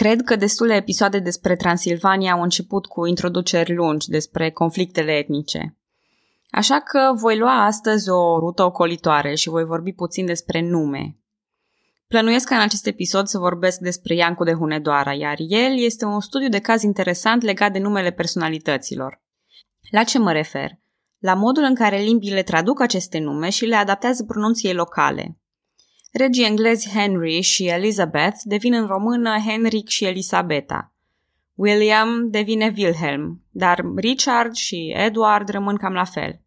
Cred că destule episoade despre Transilvania au început cu introduceri lungi despre conflictele etnice. Așa că voi lua astăzi o rută ocolitoare și voi vorbi puțin despre nume. Plănuiesc ca în acest episod să vorbesc despre Iancu de Hunedoara, iar el este un studiu de caz interesant legat de numele personalităților. La ce mă refer? La modul în care limbile traduc aceste nume și le adaptează pronunției locale. Regii englezi Henry și Elizabeth devin în română Henrik și Elisabeta. William devine Wilhelm, dar Richard și Edward rămân cam la fel.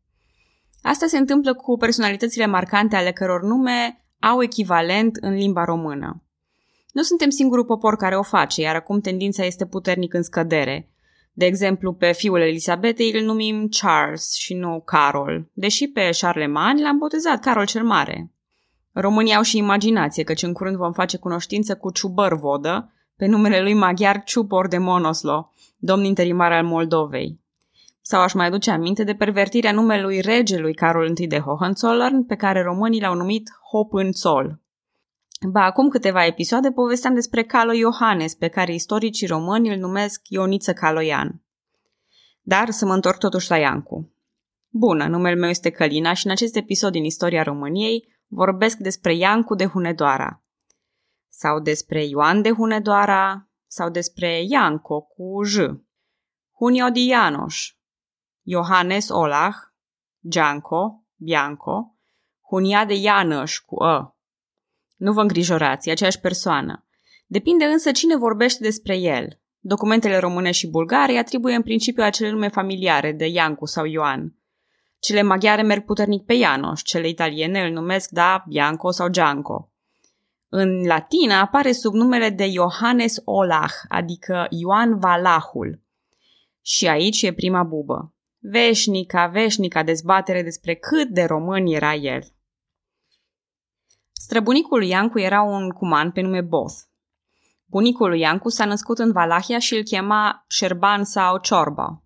Asta se întâmplă cu personalitățile marcante ale căror nume au echivalent în limba română. Nu suntem singurul popor care o face, iar acum tendința este puternic în scădere. De exemplu, pe fiul Elisabetei îl numim Charles și nu Carol, deși pe Charlemagne l-am botezat Carol cel Mare. Românii au și imaginație, căci în curând vom face cunoștință cu Ciubăr Vodă, pe numele lui maghiar Ciupor de Monoslo, domn interimar al Moldovei. Sau aș mai aduce aminte de pervertirea numelui regelui Carol I de Hohenzollern, pe care românii l-au numit Sol. Ba, acum câteva episoade povesteam despre Calo Iohannes, pe care istoricii români îl numesc Ioniță Caloian. Dar să mă întorc totuși la Iancu. Bună, numele meu este Călina și în acest episod din istoria României vorbesc despre Iancu de Hunedoara. Sau despre Ioan de Hunedoara, sau despre Ianco cu J. Hunio di Ianoș, Johannes Olach, Gianco, Bianco, Hunia de Ianăș cu ă. Nu vă îngrijorați, e aceeași persoană. Depinde însă cine vorbește despre el. Documentele române și bulgare atribuie în principiu acele nume familiare de Iancu sau Ioan. Cele maghiare merg puternic pe Ianoș, cele italiene îl numesc, da, Bianco sau Gianco. În latină apare sub numele de Johannes Olach, adică Ioan Valahul. Și aici e prima bubă. Veșnica, veșnica dezbatere despre cât de român era el. Străbunicul lui Iancu era un cuman pe nume Both. Bunicul lui Iancu s-a născut în Valahia și îl chema Șerban sau Ciorba.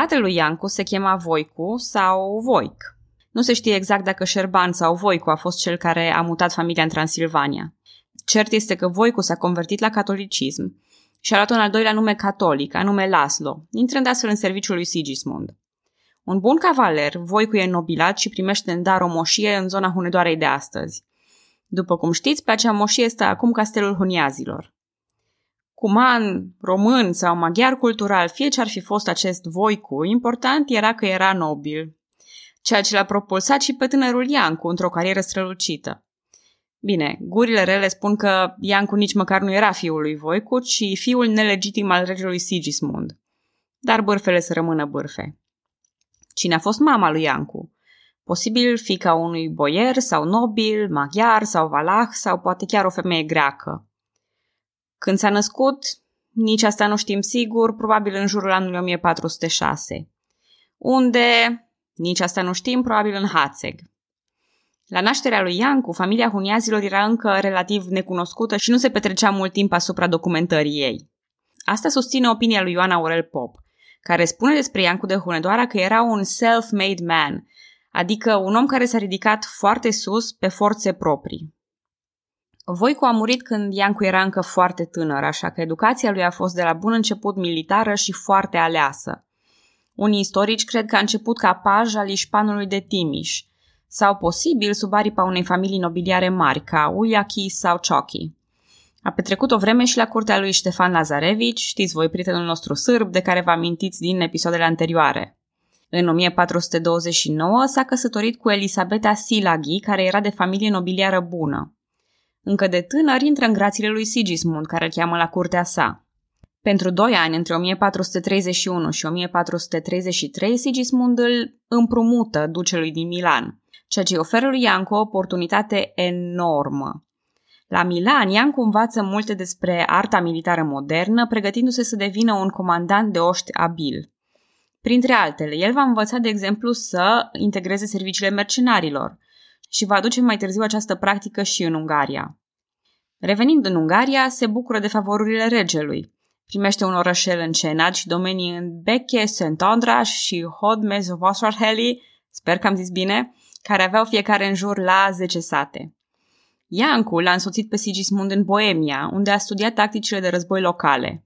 Tatăl lui Iancu se chema Voicu sau Voic. Nu se știe exact dacă Șerban sau Voicu a fost cel care a mutat familia în Transilvania. Cert este că Voicu s-a convertit la catolicism și a luat un al doilea nume catolic, anume Laslo, intrând astfel în serviciul lui Sigismund. Un bun cavaler, Voicu e nobilat și primește în dar o moșie în zona Hunedoarei de astăzi. După cum știți, pe acea moșie stă acum castelul Huniazilor. Cuman, român sau maghiar cultural, fie ce ar fi fost acest Voicu, important era că era nobil, ceea ce l-a propulsat și pe tânărul Iancu într-o carieră strălucită. Bine, gurile rele spun că Iancu nici măcar nu era fiul lui Voicu, ci fiul nelegitim al regelui Sigismund. Dar bârfele să rămână bârfe. Cine a fost mama lui Iancu? Posibil fica unui boier sau nobil, maghiar sau valah sau poate chiar o femeie greacă. Când s-a născut, nici asta nu știm sigur, probabil în jurul anului 1406. Unde? Nici asta nu știm, probabil în Hațeg. La nașterea lui Iancu, familia Huniazilor era încă relativ necunoscută și nu se petrecea mult timp asupra documentării ei. Asta susține opinia lui Ioan Aurel Pop, care spune despre Iancu de Hunedoara că era un self-made man, adică un om care s-a ridicat foarte sus pe forțe proprii. Voicu a murit când Iancu era încă foarte tânăr, așa că educația lui a fost de la bun început militară și foarte aleasă. Unii istorici cred că a început ca paj al ișpanului de Timiș, sau posibil sub aripa unei familii nobiliare mari, ca Uiachi sau Ciochi. A petrecut o vreme și la curtea lui Ștefan Lazarevici, știți voi, prietenul nostru sârb, de care vă amintiți din episoadele anterioare. În 1429 s-a căsătorit cu Elisabeta Silaghi, care era de familie nobiliară bună. Încă de tânăr intră în grațiile lui Sigismund, care îl cheamă la curtea sa. Pentru doi ani, între 1431 și 1433, Sigismund îl împrumută ducelui din Milan, ceea ce oferă lui Iancu o oportunitate enormă. La Milan, Iancu învață multe despre arta militară modernă, pregătindu-se să devină un comandant de oști abil. Printre altele, el va învăța, de exemplu, să integreze serviciile mercenarilor și va aduce mai târziu această practică și în Ungaria. Revenind în Ungaria, se bucură de favorurile regelui. Primește un orășel încenat și domenii în Beche, St. Andras și Hodmez Vasarheli, sper că am zis bine, care aveau fiecare în jur la 10 sate. Iancu l-a însoțit pe Sigismund în Boemia, unde a studiat tacticile de război locale.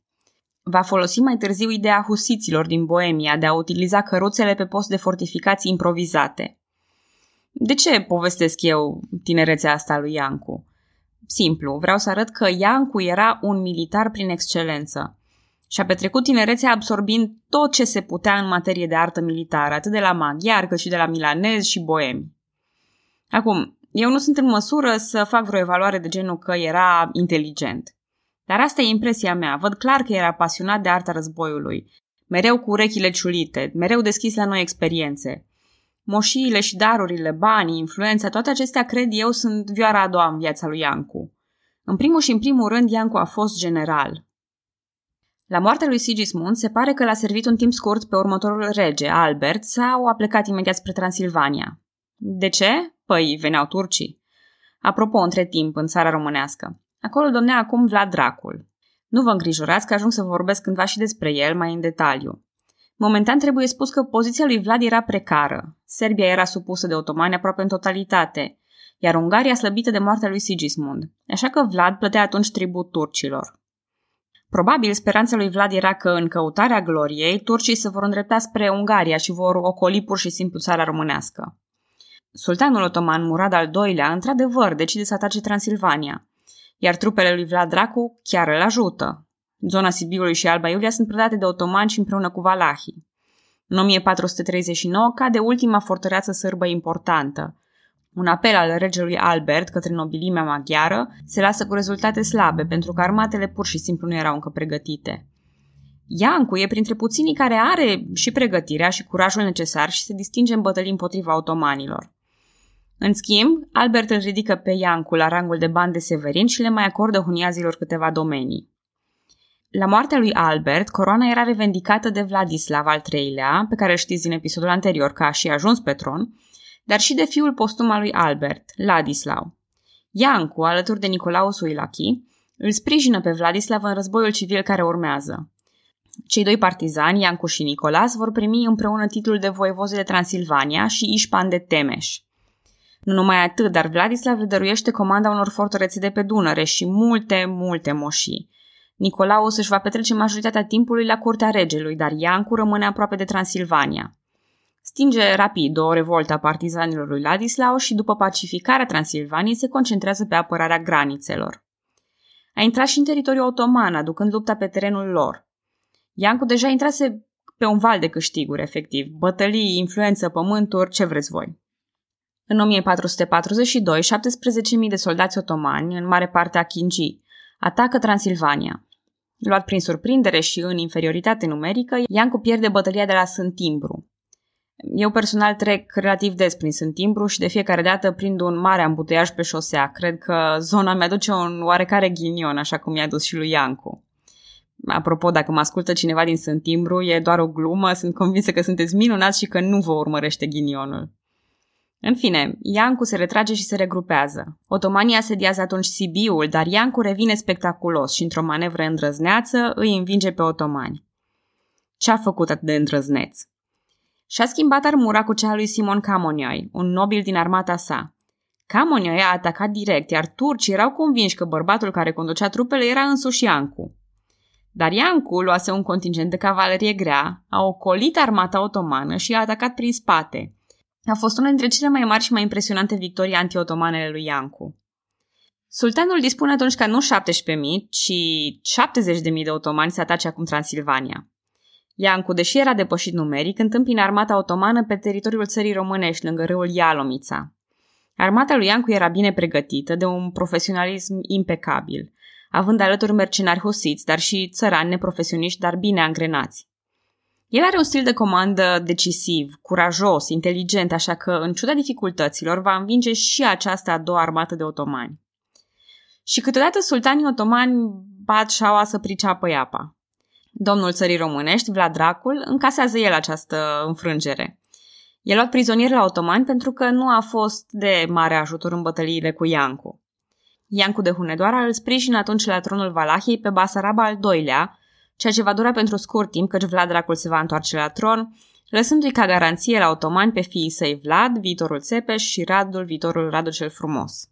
Va folosi mai târziu ideea husiților din Boemia de a utiliza căruțele pe post de fortificații improvizate. De ce povestesc eu tinerețea asta lui Iancu? Simplu, vreau să arăt că Iancu era un militar prin excelență și a petrecut tinerețea absorbind tot ce se putea în materie de artă militară, atât de la maghiar cât și de la milanezi și boemi. Acum, eu nu sunt în măsură să fac vreo evaluare de genul că era inteligent. Dar asta e impresia mea. Văd clar că era pasionat de arta războiului. Mereu cu urechile ciulite, mereu deschis la noi experiențe. Moșiile și darurile, banii, influența, toate acestea cred eu sunt vioara a doua în viața lui Iancu. În primul și în primul rând, Iancu a fost general. La moartea lui Sigismund se pare că l-a servit un timp scurt pe următorul rege, Albert, sau a plecat imediat spre Transilvania. De ce? Păi, veneau turcii. Apropo, între timp, în țara românească. Acolo domnea acum Vlad Dracul. Nu vă îngrijorați că ajung să vorbesc cândva și despre el mai în detaliu. Momentan trebuie spus că poziția lui Vlad era precară. Serbia era supusă de otomani aproape în totalitate, iar Ungaria slăbită de moartea lui Sigismund, așa că Vlad plătea atunci tribut turcilor. Probabil speranța lui Vlad era că în căutarea gloriei turcii se vor îndrepta spre Ungaria și vor ocoli pur și simplu țara românească. Sultanul otoman Murad al II-lea, într-adevăr, decide să atace Transilvania, iar trupele lui Vlad Dracu chiar îl ajută. Zona Sibiului și Alba Iulia sunt predate de otomani și împreună cu valahii. În 1439 cade ultima fortăreață sârbă importantă. Un apel al regelui Albert către nobilimea maghiară se lasă cu rezultate slabe, pentru că armatele pur și simplu nu erau încă pregătite. Iancu e printre puținii care are și pregătirea și curajul necesar și se distinge în bătălii împotriva otomanilor. În schimb, Albert îl ridică pe Iancu la rangul de ban de Severin și le mai acordă huniazilor câteva domenii. La moartea lui Albert, coroana era revendicată de Vladislav al III-lea, pe care îl știți din episodul anterior că a și ajuns pe tron, dar și de fiul postum al lui Albert, Ladislau. Iancu, alături de Nicolau Suilachi, îl sprijină pe Vladislav în războiul civil care urmează. Cei doi partizani, Iancu și Nicolas, vor primi împreună titlul de voievoze de Transilvania și Ișpan de Temeș. Nu numai atât, dar Vladislav le dăruiește comanda unor fortărețe de pe Dunăre și multe, multe moșii. Nicolaus își va petrece majoritatea timpului la curtea regelui, dar Iancu rămâne aproape de Transilvania. Stinge rapid o revoltă a partizanilor lui Ladislau și după pacificarea Transilvaniei se concentrează pe apărarea granițelor. A intrat și în teritoriul otoman, aducând lupta pe terenul lor. Iancu deja intrase pe un val de câștiguri, efectiv. Bătălii, influență, pământuri, ce vreți voi. În 1442, 17.000 de soldați otomani, în mare parte achingii, atacă Transilvania. Luat prin surprindere și în inferioritate numerică, Iancu pierde bătălia de la Sântimbru. Eu personal trec relativ des prin Sântimbru și de fiecare dată prind un mare ambuteiaj pe șosea. Cred că zona mi-aduce un oarecare ghinion, așa cum i-a dus și lui Iancu. Apropo, dacă mă ascultă cineva din Sântimbru, e doar o glumă, sunt convinsă că sunteți minunați și că nu vă urmărește ghinionul. În fine, Iancu se retrage și se regrupează. Otomanii asediază atunci Sibiul, dar Iancu revine spectaculos și într-o manevră îndrăzneață îi învinge pe otomani. Ce a făcut atât de îndrăzneț? Și-a schimbat armura cu cea lui Simon Camonioi, un nobil din armata sa. Camonioi a atacat direct, iar turcii erau convinși că bărbatul care conducea trupele era însuși Iancu. Dar Iancu luase un contingent de cavalerie grea, a ocolit armata otomană și a atacat prin spate – a fost una dintre cele mai mari și mai impresionante victorii anti-otomanele lui Iancu. Sultanul dispune atunci ca nu 17.000, ci 70.000 de otomani să atace acum Transilvania. Iancu, deși era depășit numeric, întâmpină armata otomană pe teritoriul țării românești, lângă râul Ialomița. Armata lui Iancu era bine pregătită, de un profesionalism impecabil, având alături mercenari husiți, dar și țărani neprofesioniști, dar bine angrenați. El are un stil de comandă decisiv, curajos, inteligent, așa că, în ciuda dificultăților, va învinge și această a doua armată de otomani. Și câteodată sultanii otomani bat șaua să priceapă iapa. Domnul țării românești, Vlad Dracul, încasează el această înfrângere. E luat prizonier la otomani pentru că nu a fost de mare ajutor în bătăliile cu Iancu. Iancu de Hunedoara îl sprijină atunci la tronul Valahiei pe Basaraba al doilea, ceea ce va dura pentru scurt timp căci Vlad Dracul se va întoarce la tron, lăsându-i ca garanție la otomani pe fiii săi Vlad, viitorul Țepeș și Radul, viitorul Radu cel Frumos.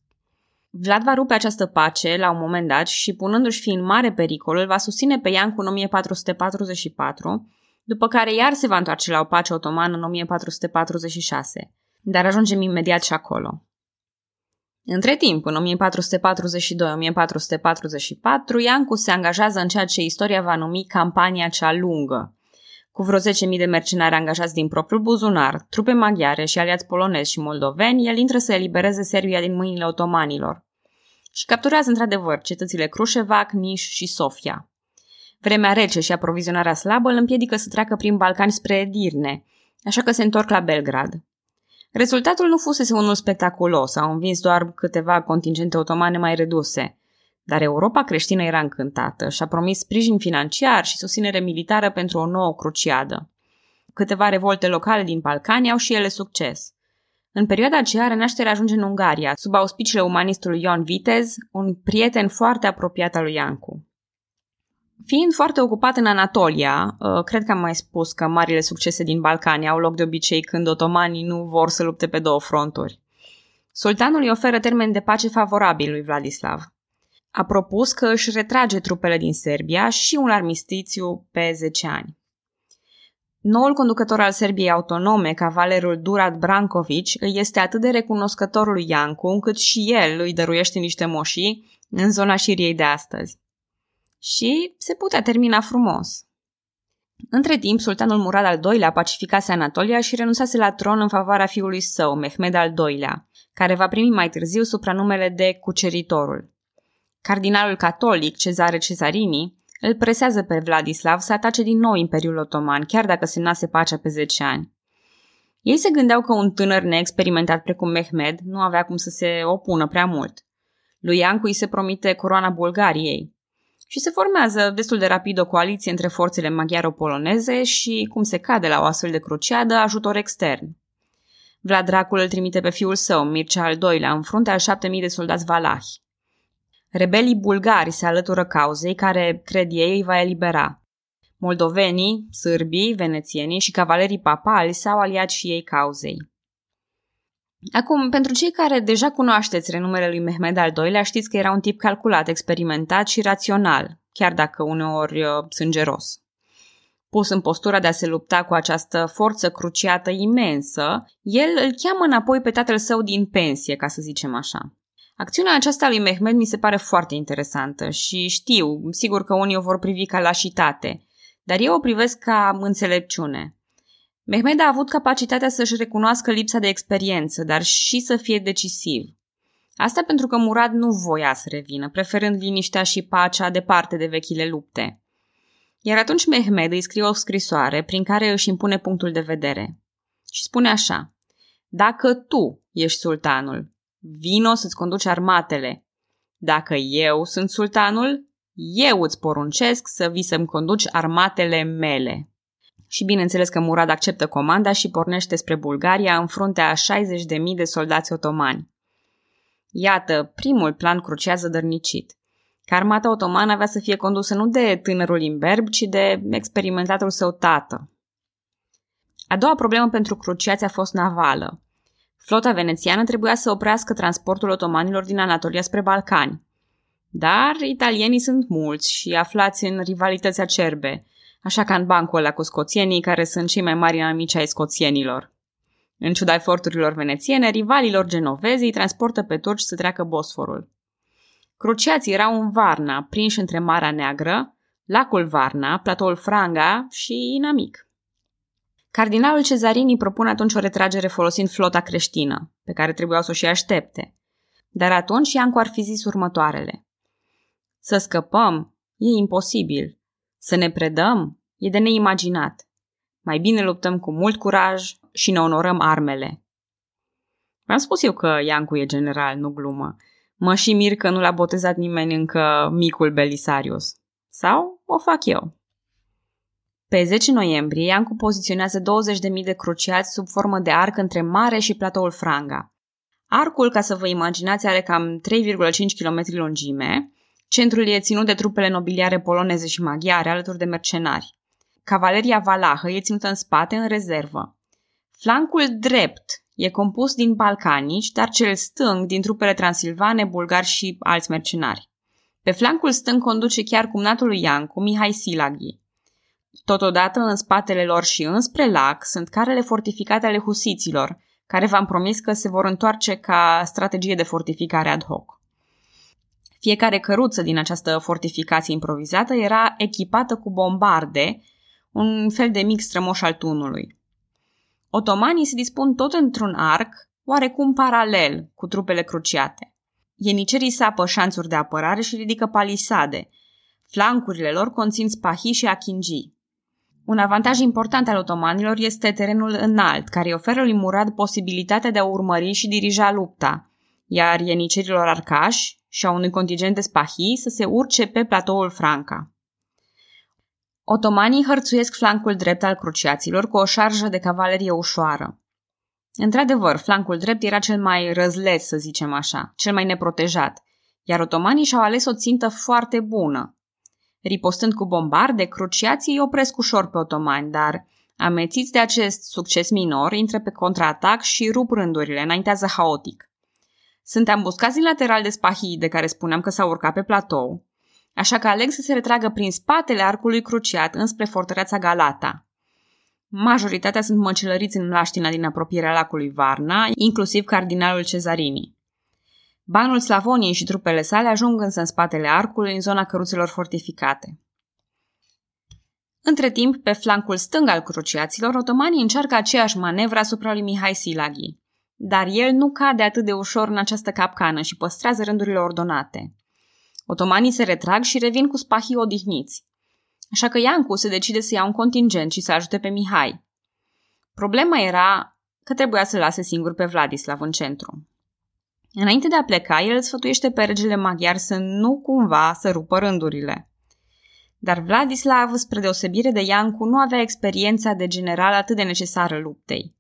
Vlad va rupe această pace la un moment dat și, punându-și fi în mare pericol, îl va susține pe Iancu în 1444, după care iar se va întoarce la o pace otomană în 1446. Dar ajungem imediat și acolo. Între timp, în 1442-1444, Iancu se angajează în ceea ce istoria va numi campania cea lungă. Cu vreo 10.000 de mercenari angajați din propriul buzunar, trupe maghiare și aliați polonezi și moldoveni, el intră să elibereze Serbia din mâinile otomanilor. Și capturează într-adevăr cetățile Crușevac, Niș și Sofia. Vremea rece și aprovizionarea slabă îl împiedică să treacă prin Balcani spre Edirne, așa că se întorc la Belgrad. Rezultatul nu fusese unul spectaculos, au învins doar câteva contingente otomane mai reduse. Dar Europa creștină era încântată și a promis sprijin financiar și susținere militară pentru o nouă cruciadă. Câteva revolte locale din Balcani au și ele succes. În perioada aceea, renașterea ajunge în Ungaria, sub auspiciile umanistului Ion Vitez, un prieten foarte apropiat al lui Iancu. Fiind foarte ocupat în Anatolia, uh, cred că am mai spus că marile succese din Balcani au loc de obicei când otomanii nu vor să lupte pe două fronturi. Sultanul îi oferă termen de pace favorabil lui Vladislav. A propus că își retrage trupele din Serbia și un armistițiu pe 10 ani. Noul conducător al Serbiei autonome, cavalerul Durat Brankovic, îi este atât de recunoscător lui Iancu, încât și el îi dăruiește niște moșii în zona Șiriei de astăzi și se putea termina frumos. Între timp, sultanul Murad al II-lea pacificase Anatolia și renunțase la tron în favoarea fiului său, Mehmed al II-lea, care va primi mai târziu supranumele de Cuceritorul. Cardinalul catolic, Cezare Cesarini, îl presează pe Vladislav să atace din nou Imperiul Otoman, chiar dacă se nase pacea pe 10 ani. Ei se gândeau că un tânăr neexperimentat precum Mehmed nu avea cum să se opună prea mult. Lui Iancu îi se promite coroana Bulgariei, și se formează destul de rapid o coaliție între forțele maghiaro-poloneze și, cum se cade la o astfel de cruciadă, ajutor extern. Vlad Dracul îl trimite pe fiul său, Mircea al II-lea, în fruntea al șapte mii de soldați valahi. Rebelii bulgari se alătură cauzei care, cred ei, îi va elibera. Moldovenii, sârbii, venețienii și cavalerii papali s-au aliat și ei cauzei. Acum, pentru cei care deja cunoașteți renumele lui Mehmed al II-lea, știți că era un tip calculat, experimentat și rațional, chiar dacă uneori uh, sângeros. Pus în postura de a se lupta cu această forță cruciată imensă, el îl cheamă înapoi pe tatăl său din pensie, ca să zicem așa. Acțiunea aceasta lui Mehmed mi se pare foarte interesantă și știu, sigur că unii o vor privi ca lașitate, dar eu o privesc ca înțelepciune. Mehmed a avut capacitatea să-și recunoască lipsa de experiență, dar și să fie decisiv. Asta pentru că Murad nu voia să revină, preferând liniștea și pacea departe de vechile lupte. Iar atunci Mehmed îi scrie o scrisoare prin care își impune punctul de vedere. Și spune așa, Dacă tu ești sultanul, vino să-ți conduci armatele. Dacă eu sunt sultanul, eu îți poruncesc să vii să-mi conduci armatele mele și bineînțeles că Murad acceptă comanda și pornește spre Bulgaria în fruntea a 60.000 de soldați otomani. Iată, primul plan crucează dărnicit. Că armata otomană avea să fie condusă nu de tânărul imberb, ci de experimentatul său tată. A doua problemă pentru cruciați a fost navală. Flota venețiană trebuia să oprească transportul otomanilor din Anatolia spre Balcani. Dar italienii sunt mulți și aflați în rivalități acerbe – așa ca în bancul ăla cu scoțienii, care sunt cei mai mari amici ai scoțienilor. În ciuda eforturilor venețiene, rivalilor genovezi îi transportă pe turci să treacă Bosforul. Cruciații erau în Varna, prinși între Marea Neagră, lacul Varna, platoul Franga și Inamic. Cardinalul Cezarini propune atunci o retragere folosind flota creștină, pe care trebuiau să o și aștepte. Dar atunci Iancu ar fi zis următoarele. Să scăpăm e imposibil. Să ne predăm e de neimaginat. Mai bine luptăm cu mult curaj și ne onorăm armele. V-am spus eu că Iancu e general, nu glumă. Mă și mir că nu l-a botezat nimeni încă micul Belisarius. Sau o fac eu. Pe 10 noiembrie, Iancu poziționează 20.000 de cruciați sub formă de arc între Mare și platoul Franga. Arcul, ca să vă imaginați, are cam 3,5 km lungime Centrul e ținut de trupele nobiliare poloneze și maghiare alături de mercenari. Cavaleria valahă e ținută în spate în rezervă. Flancul drept E compus din balcanici, dar cel stâng din trupele transilvane, bulgari și alți mercenari. Pe flancul stâng conduce chiar cumnatul lui Iancu, Mihai Silaghi. Totodată, în spatele lor și înspre lac, sunt carele fortificate ale husiților, care v-am promis că se vor întoarce ca strategie de fortificare ad hoc. Fiecare căruță din această fortificație improvizată era echipată cu bombarde, un fel de mic strămoș al tunului. Otomanii se dispun tot într-un arc, oarecum paralel cu trupele cruciate. Ienicerii sapă șanțuri de apărare și ridică palisade. Flancurile lor conțin spahii și achingii. Un avantaj important al otomanilor este terenul înalt, care oferă lui Murad posibilitatea de a urmări și dirija lupta, iar ienicerilor arcași și a unui contingent de spahii să se urce pe platoul Franca. Otomanii hărțuiesc flancul drept al cruciaților cu o șarjă de cavalerie ușoară. Într-adevăr, flancul drept era cel mai răzleț, să zicem așa, cel mai neprotejat, iar otomanii și-au ales o țintă foarte bună. Ripostând cu bombarde, cruciații îi opresc ușor pe otomani, dar amețiți de acest succes minor, intră pe contraatac și rup rândurile, înaintează haotic. Sunt ambuscați în lateral de spahii de care spuneam că s-au urcat pe platou, așa că aleg să se retragă prin spatele arcului cruciat înspre fortăreața Galata. Majoritatea sunt măcelăriți în mlaștina din apropierea lacului Varna, inclusiv cardinalul Cezarini. Banul Slavoniei și trupele sale ajung însă în spatele arcului, în zona căruțelor fortificate. Între timp, pe flancul stâng al cruciaților, otomanii încearcă aceeași manevră asupra lui Mihai Silaghi. Dar el nu cade atât de ușor în această capcană și păstrează rândurile ordonate. Otomanii se retrag și revin cu spahii odihniți. Așa că Iancu se decide să ia un contingent și să ajute pe Mihai. Problema era că trebuia să lase singur pe Vladislav în centru. Înainte de a pleca, el sfătuiește pe regele maghiar să nu cumva să rupă rândurile. Dar Vladislav, spre deosebire de Iancu, nu avea experiența de general atât de necesară luptei.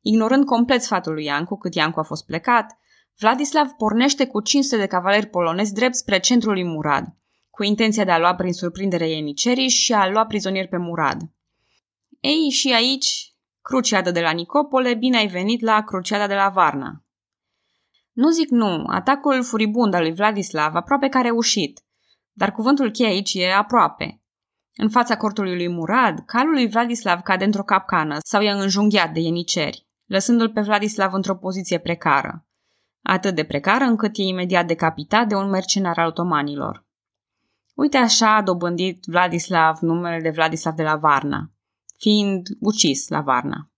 Ignorând complet sfatul lui Iancu, cât Iancu a fost plecat, Vladislav pornește cu 500 de cavaleri polonezi drept spre centrul lui Murad, cu intenția de a lua prin surprindere ienicerii și a lua prizonieri pe Murad. Ei, și aici, cruciada de la Nicopole, bine ai venit la cruciada de la Varna. Nu zic nu, atacul furibund al lui Vladislav aproape că a reușit, dar cuvântul cheie aici e aproape. În fața cortului lui Murad, calul lui Vladislav cade într-o capcană sau e înjunghiat de ieniceri, lăsându-l pe Vladislav într-o poziție precară atât de precară încât e imediat decapitat de un mercenar al otomanilor. Uite așa a dobândit Vladislav numele de Vladislav de la Varna, fiind ucis la Varna.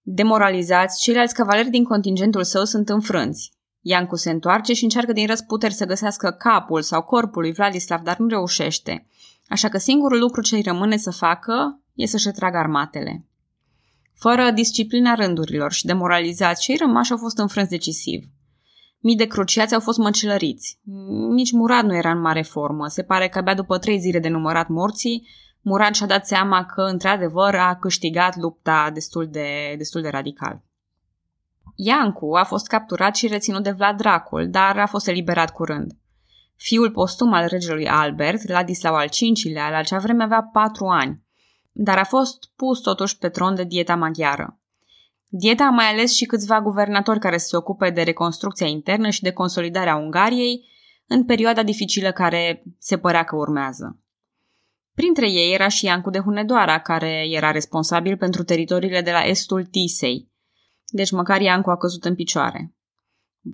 Demoralizați, ceilalți cavaleri din contingentul său sunt înfrânți. Iancu se întoarce și încearcă din răsputeri să găsească capul sau corpul lui Vladislav, dar nu reușește. Așa că singurul lucru ce îi rămâne să facă e să-și retragă armatele. Fără disciplina rândurilor și demoralizați, cei rămași au fost înfrânți decisiv. Mii de cruciați au fost măcelăriți. Nici Murad nu era în mare formă. Se pare că abia după trei zile de numărat morții, Murad și-a dat seama că, într-adevăr, a câștigat lupta destul de, destul de radical. Iancu a fost capturat și reținut de Vlad Dracul, dar a fost eliberat curând. Fiul postum al regelui Albert, Ladislau al V-lea, la acea vreme avea patru ani, dar a fost pus totuși pe tron de dieta maghiară. Dieta a mai ales și câțiva guvernatori care se ocupe de reconstrucția internă și de consolidarea Ungariei în perioada dificilă care se părea că urmează. Printre ei era și Iancu de Hunedoara, care era responsabil pentru teritoriile de la estul Tisei. Deci măcar Iancu a căzut în picioare.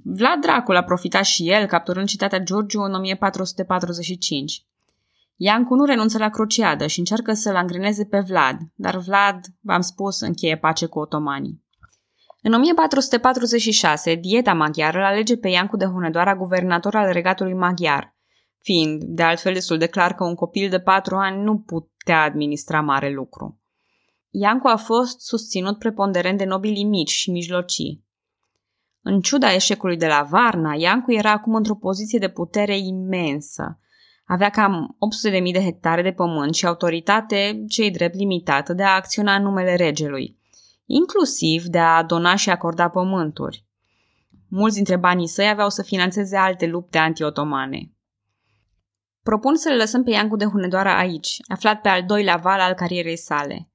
Vlad Dracul a profitat și el, capturând citatea Giurgiu în 1445. Iancu nu renunță la cruciadă și încearcă să-l angreneze pe Vlad, dar Vlad, v-am spus, încheie pace cu otomanii. În 1446, dieta maghiară îl alege pe Iancu de Hunedoara guvernator al regatului maghiar, fiind, de altfel, destul de clar că un copil de patru ani nu putea administra mare lucru. Iancu a fost susținut preponderent de nobilii mici și mijlocii. În ciuda eșecului de la Varna, Iancu era acum într-o poziție de putere imensă. Avea cam 800.000 de hectare de pământ și autoritate, cei drept limitată, de a acționa în numele regelui inclusiv de a dona și acorda pământuri. Mulți dintre banii săi aveau să financeze alte lupte anti-otomane. Propun să-l lăsăm pe Iancu de Hunedoara aici, aflat pe al doilea val al carierei sale.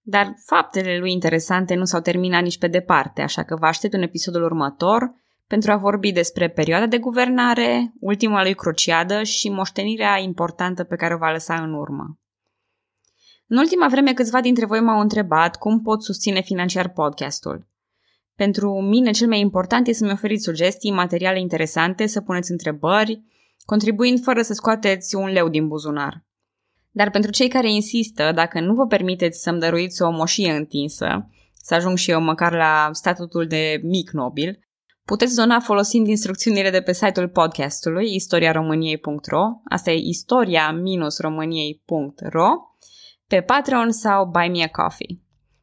Dar faptele lui interesante nu s-au terminat nici pe departe, așa că vă aștept în episodul următor pentru a vorbi despre perioada de guvernare, ultima lui cruciadă și moștenirea importantă pe care o va lăsa în urmă. În ultima vreme, câțiva dintre voi m-au întrebat cum pot susține financiar podcastul. Pentru mine, cel mai important este să-mi oferiți sugestii, materiale interesante, să puneți întrebări, contribuind fără să scoateți un leu din buzunar. Dar pentru cei care insistă, dacă nu vă permiteți să-mi dăruiți o moșie întinsă, să ajung și eu măcar la statutul de mic nobil, puteți dona folosind instrucțiunile de pe site-ul podcastului istoriaromâniei.ro, asta e istoria-româniei.ro, pe Patreon sau Buy Me a Coffee.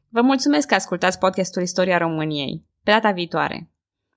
Vă mulțumesc că ascultați podcastul Istoria României. Pe data viitoare!